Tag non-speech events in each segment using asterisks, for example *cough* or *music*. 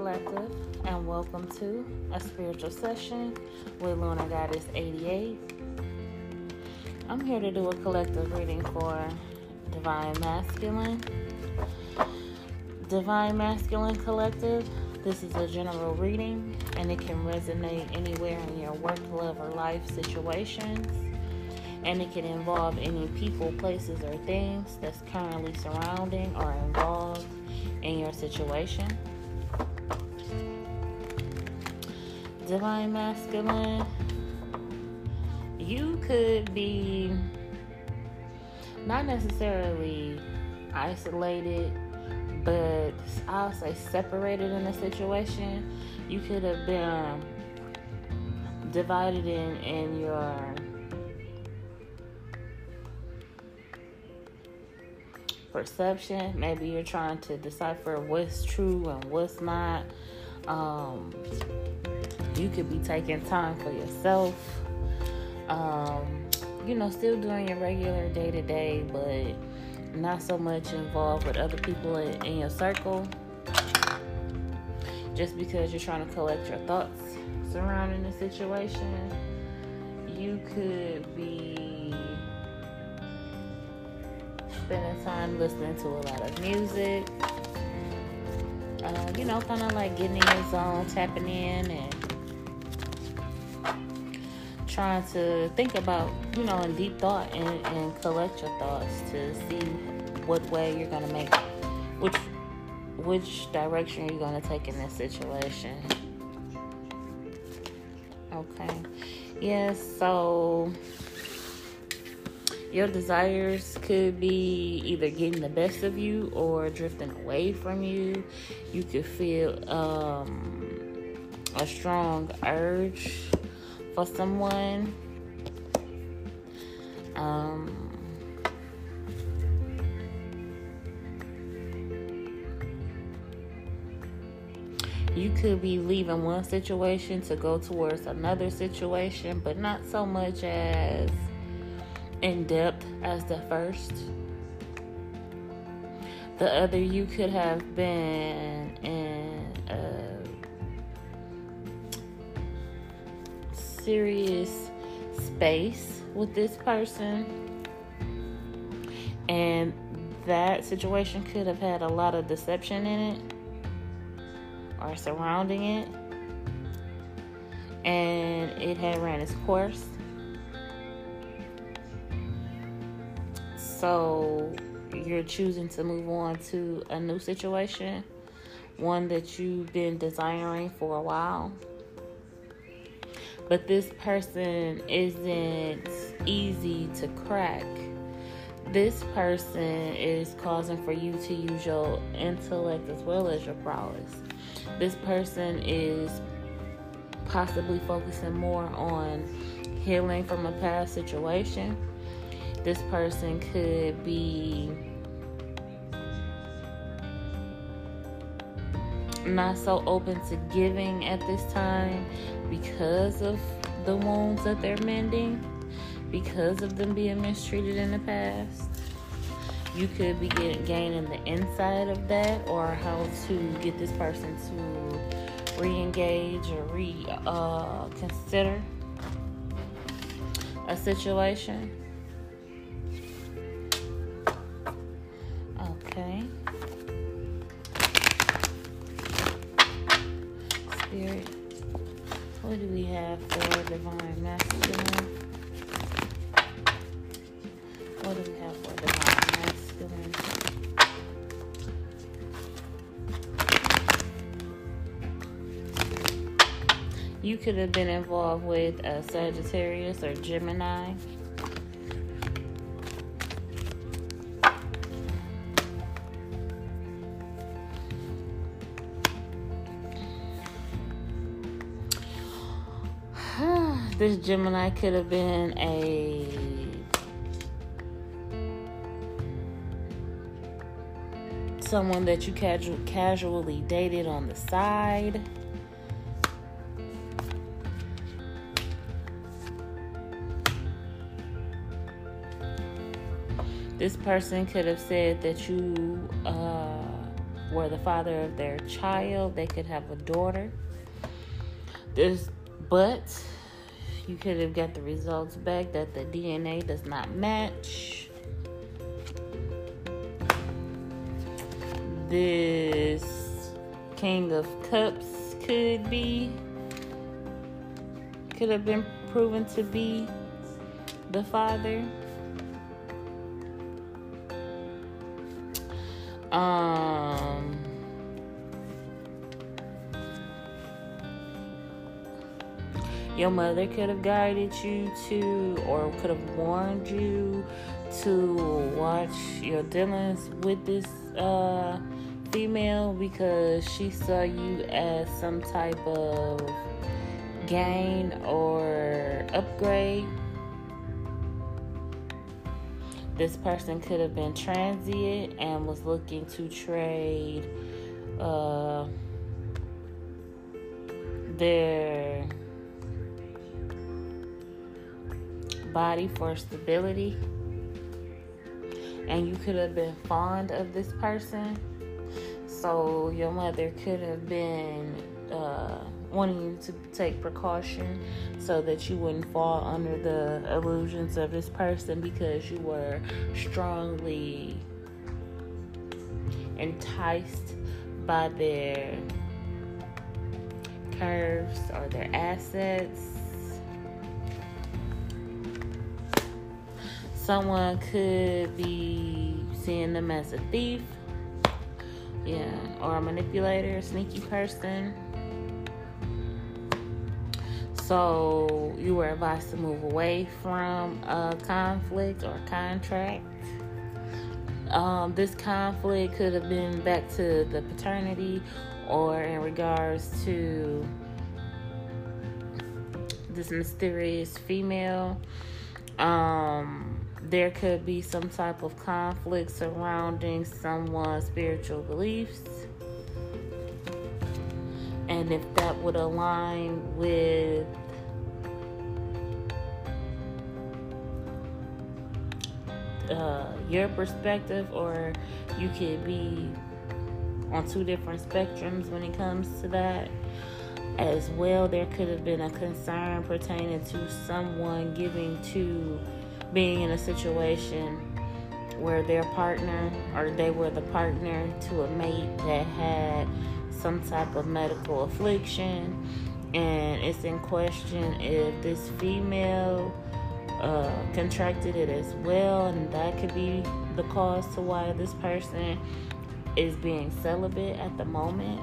Collective, and welcome to a spiritual session with Luna Goddess 88. I'm here to do a collective reading for Divine Masculine. Divine Masculine Collective, this is a general reading and it can resonate anywhere in your work, love, or life situations. And it can involve any people, places, or things that's currently surrounding or involved in your situation. Divine Masculine, you could be not necessarily isolated, but I'll say separated in a situation. You could have been divided in, in your perception. Maybe you're trying to decipher what's true and what's not. Um, you could be taking time for yourself. Um, you know, still doing your regular day to day, but not so much involved with other people in, in your circle. Just because you're trying to collect your thoughts surrounding the situation, you could be spending time listening to a lot of music. Uh, you know, kind of like getting in your zone, tapping in, and trying to think about, you know, in deep thought and, and collect your thoughts to see what way you're gonna make, which which direction you're gonna take in this situation. Okay. Yes. So your desires could be either getting the best of you or drifting away from you. You could feel um, a strong urge for someone. Um, you could be leaving one situation to go towards another situation, but not so much as in depth as the first. The other you could have been serious space with this person, and that situation could have had a lot of deception in it or surrounding it, and it had ran its course. So you're choosing to move on to a new situation, one that you've been desiring for a while. But this person isn't easy to crack. This person is causing for you to use your intellect as well as your prowess. This person is possibly focusing more on healing from a past situation this person could be not so open to giving at this time because of the wounds that they're mending, because of them being mistreated in the past. You could be getting, gaining the inside of that or how to get this person to re engage or re uh, consider a situation. What do we have for divine masculine? What do we have for divine masculine? You could have been involved with a Sagittarius or Gemini. This Gemini could have been a someone that you casual, casually dated on the side. This person could have said that you uh, were the father of their child. They could have a daughter. This, but you could have got the results back that the DNA does not match. This King of Cups could be, could have been proven to be the father. Um, your mother could have guided you to, or could have warned you to watch your dealings with this uh, female because she saw you as some type of gain or upgrade. This person could have been transient and was looking to trade uh, their body for stability. And you could have been fond of this person. So your mother could have been. Uh, wanting you to take precaution so that you wouldn't fall under the illusions of this person because you were strongly enticed by their curves or their assets. Someone could be seeing them as a thief, yeah, or a manipulator, a sneaky person so you were advised to move away from a conflict or contract. Um, this conflict could have been back to the paternity or in regards to this mysterious female. Um, there could be some type of conflict surrounding someone's spiritual beliefs and if that would align with uh, your perspective, or you could be on two different spectrums when it comes to that. As well, there could have been a concern pertaining to someone giving to being in a situation where their partner or they were the partner to a mate that had some type of medical affliction, and it's in question if this female uh, contracted it as well, and that could be the cause to why this person is being celibate at the moment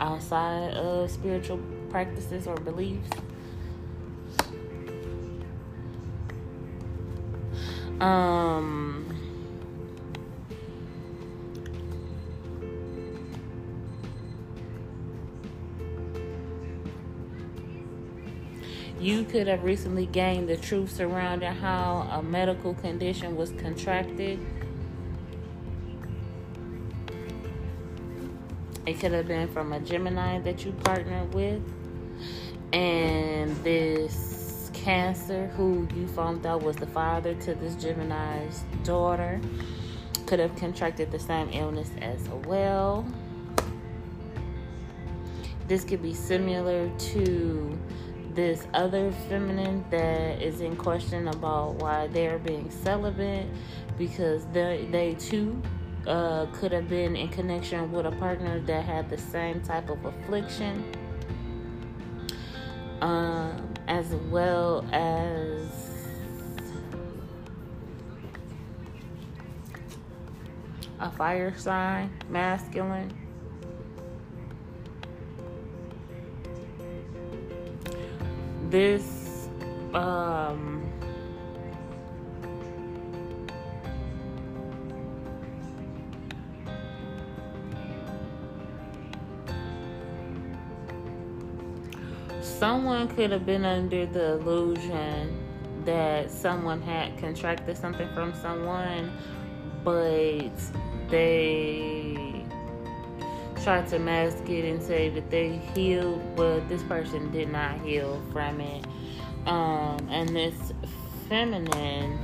outside of spiritual practices or beliefs. Um, You could have recently gained the truth surrounding how a medical condition was contracted. It could have been from a Gemini that you partnered with. And this Cancer, who you found out was the father to this Gemini's daughter, could have contracted the same illness as well. This could be similar to this other feminine that is in question about why they're being celibate because they, they too uh, could have been in connection with a partner that had the same type of affliction, um, as well as a fire sign, masculine. this um someone could have been under the illusion that someone had contracted something from someone but they tried to mask it and say that they healed, but this person did not heal from it. Um, and this feminine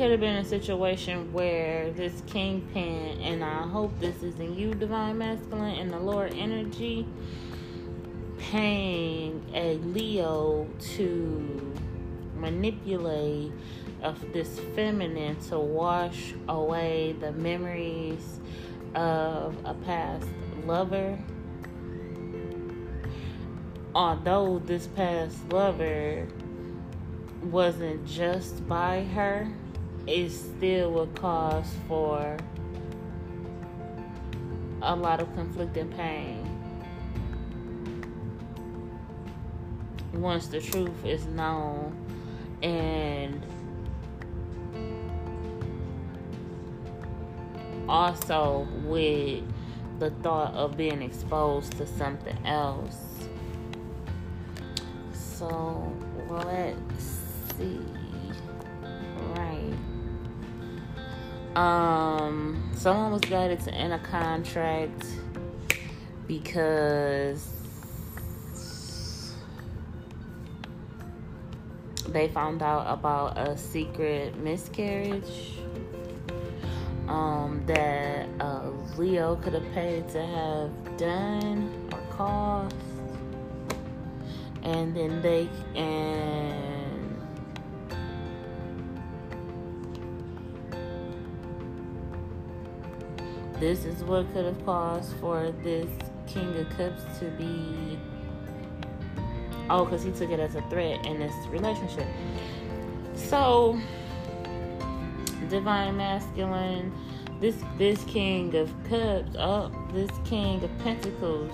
could have been a situation where this kingpin, and I hope this is in you, divine masculine, and the Lord energy, paying a Leo to manipulate of this feminine to wash away the memories of a past lover. Although this past lover wasn't just by her, it still would cause for a lot of conflicting pain. Once the truth is known and also with the thought of being exposed to something else. So let's see. Um, someone was guided to end a contract because they found out about a secret miscarriage um, that uh, Leo could have paid to have done or cost, and then they and this is what could have caused for this King of Cups to be. Oh, because he took it as a threat in this relationship. So divine masculine, this this king of cups, oh, this king of pentacles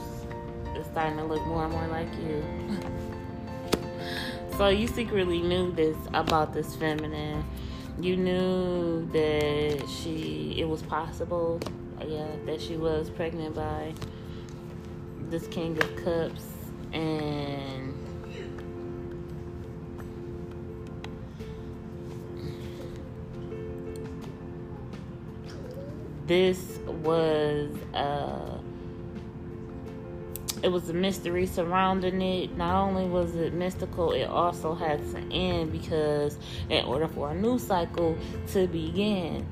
is starting to look more and more like you. *laughs* so you secretly knew this about this feminine. You knew that she it was possible, yeah, that she was pregnant by this king of cups and this was uh it was a mystery surrounding it. Not only was it mystical, it also had to end because in order for a new cycle to begin,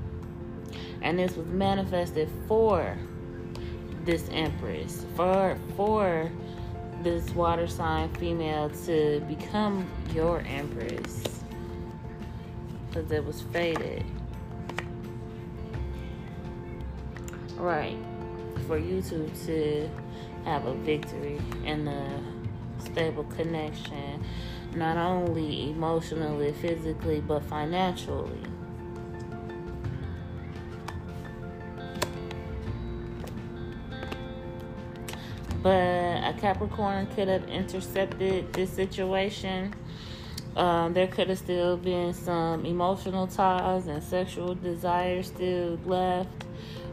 and this was manifested for this empress, for for this water sign female to become your empress, because it was fated. right for you two to have a victory and a stable connection, not only emotionally, physically, but financially. But a Capricorn could have intercepted this situation. Um, there could have still been some emotional ties and sexual desires still left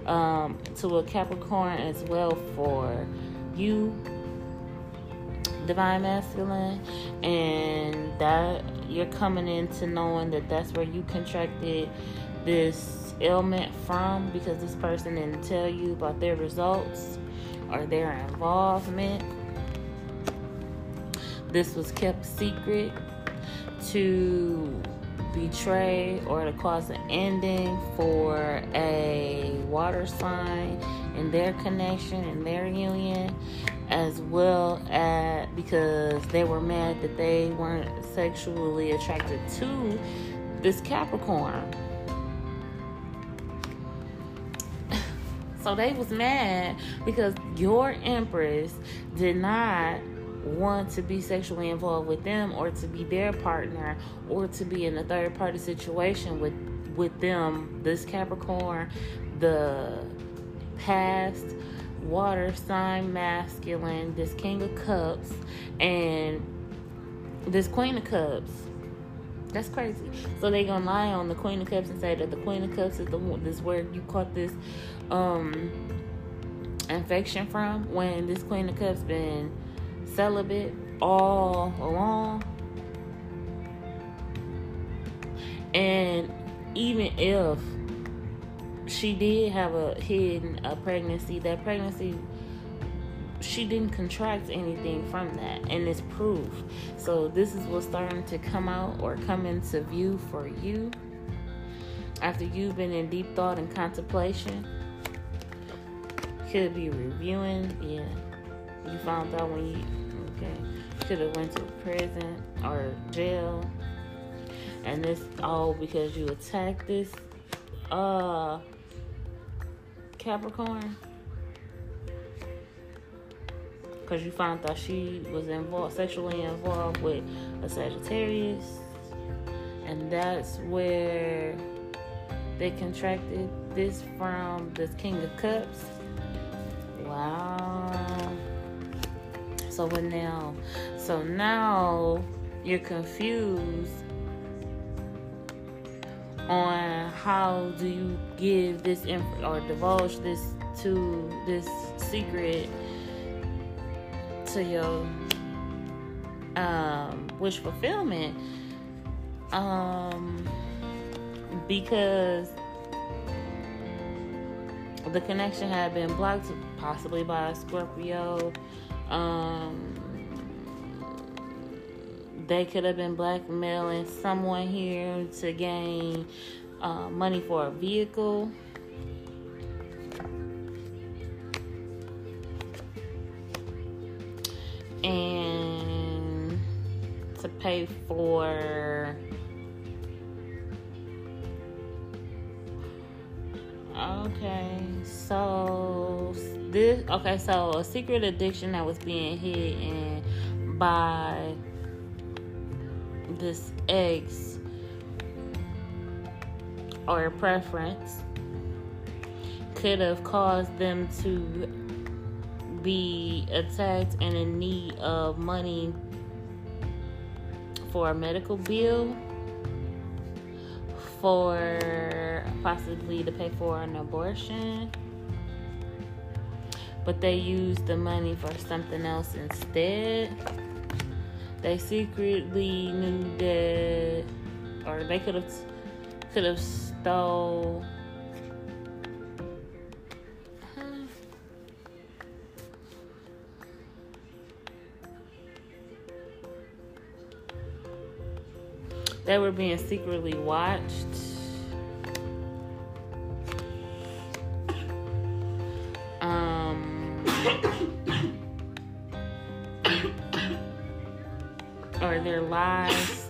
um, to a Capricorn as well for you, divine masculine, and that you're coming into knowing that that's where you contracted this ailment from because this person didn't tell you about their results or their involvement. This was kept secret to betray or to cause an ending for a water sign and their connection and their union as well as because they were mad that they weren't sexually attracted to this Capricorn. So they was mad because your empress did not want to be sexually involved with them or to be their partner or to be in a third party situation with with them. This capricorn the past water sign masculine this king of cups and this queen of cups. That's crazy. So they gonna lie on the queen of cups and say that the queen of cups is the one this where you caught this um infection from when this queen of cups been celibate all along. And even if she did have a hidden a pregnancy, that pregnancy she didn't contract anything from that and it's proof. So this is what's starting to come out or come into view for you. after you've been in deep thought and contemplation. Could be reviewing, yeah. You found out when you okay. Could have went to prison or jail. And this all because you attacked this uh Capricorn. Because you found out she was involved sexually involved with a Sagittarius. And that's where they contracted this from the King of Cups. So now? So now you're confused on how do you give this inf- or divulge this to this secret to your um, wish fulfillment um, because the connection had been blocked possibly by a Scorpio. Um, they could have been blackmailing someone here to gain uh, money for a vehicle. And to pay for okay so this okay so a secret addiction that was being hidden by this ex or preference could have caused them to be attacked and in need of money for a medical bill, for possibly to pay for an abortion. But they used the money for something else instead they secretly knew that, or they could have could have stole. They were being secretly watched. Um, or their lives.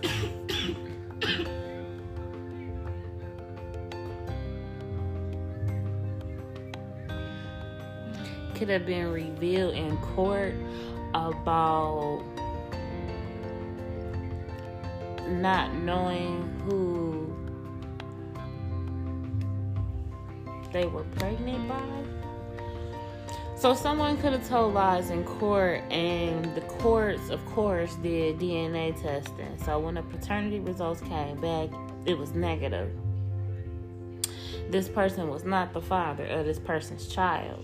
Could have been revealed in court about not knowing who they were pregnant by. So someone could have told lies in court, and the courts, of course, did DNA testing. So when the paternity results came back, it was negative. This person was not the father of this person's child.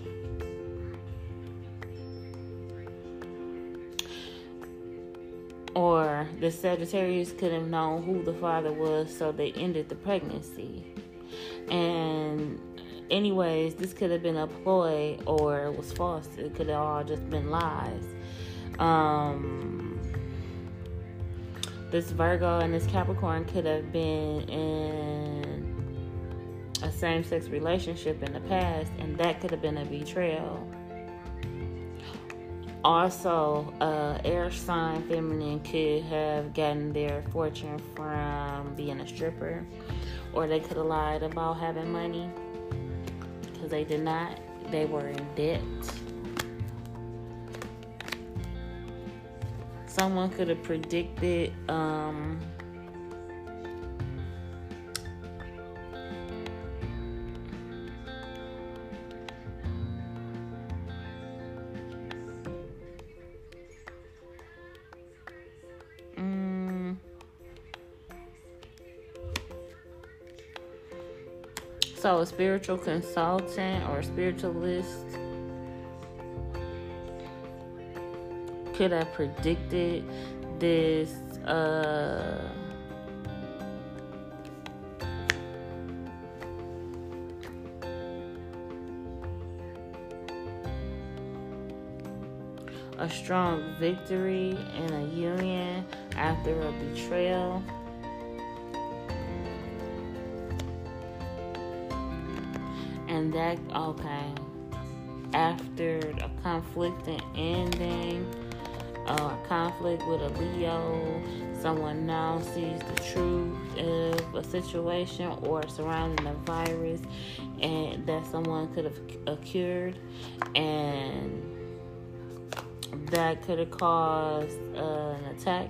Or the Sagittarius could have known who the father was, so they ended the pregnancy. And anyways, this could have been a ploy or it was false. It could have all just been lies. Um, this Virgo and this Capricorn could have been in a same sex relationship in the past, and that could have been a betrayal. Also, uh, air sign feminine could have gotten their fortune from being a stripper, or they could have lied about having money because they did not. They were in debt. Someone could have predicted um, So, a spiritual consultant or a spiritualist could have predicted this. Uh, a strong victory in a union after a betrayal. That okay. After a conflicting ending uh, conflict with a leo someone now sees the truth of a situation or surrounding a virus and that someone could have occurred and that could have caused an attack.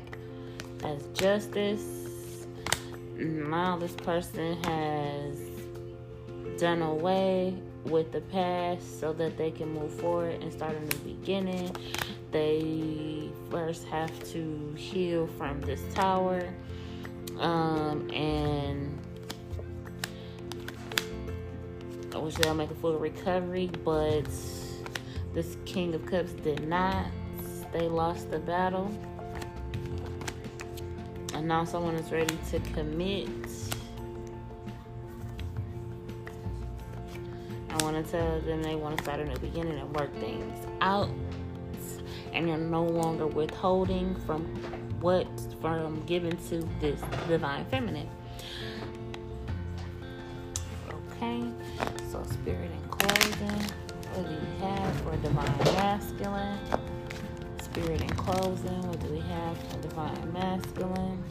As justice. Now this person has done away with the past so that they can move forward and start a new beginning. They first have to heal from this tower um, and I wish they'll make a full recovery, but this King of Cups did not. They lost the battle. And now someone is ready to commit I want to tell them they want to start a new beginning and work things out. And they're no longer withholding from what from giving to this divine feminine. Okay, so spirit and closing. What do we have for divine masculine? Spirit and closing. What do we have for divine masculine?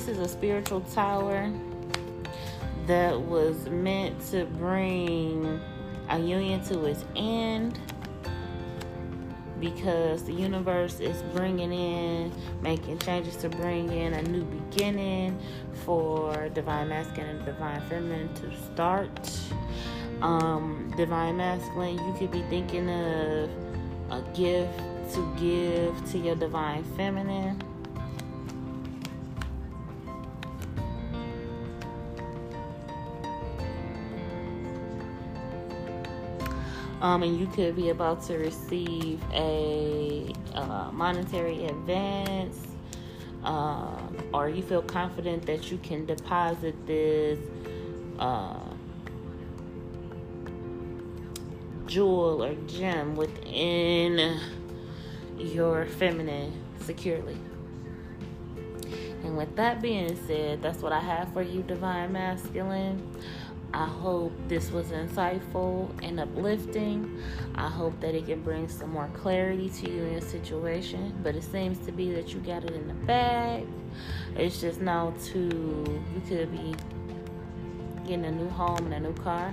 This is a spiritual tower that was meant to bring a union to its end because the universe is bringing in, making changes to bring in a new beginning for divine masculine and divine feminine to start. Um, divine masculine, you could be thinking of a gift to give to your divine feminine um, and you could be about to receive a uh, monetary advance, uh, or you feel confident that you can deposit this uh, jewel or gem within your feminine securely. And with that being said, that's what I have for you, Divine Masculine. I hope this was insightful and uplifting. I hope that it can bring some more clarity to you in your situation. But it seems to be that you got it in the bag. It's just now to you could be getting a new home and a new car.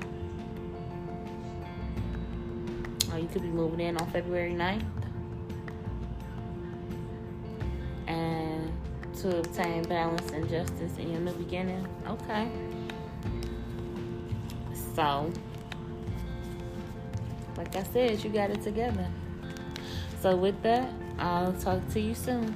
Or you could be moving in on February 9th. to obtain balance and justice in your new beginning. Okay. So, like I said, you got it together. So, with that, I'll talk to you soon.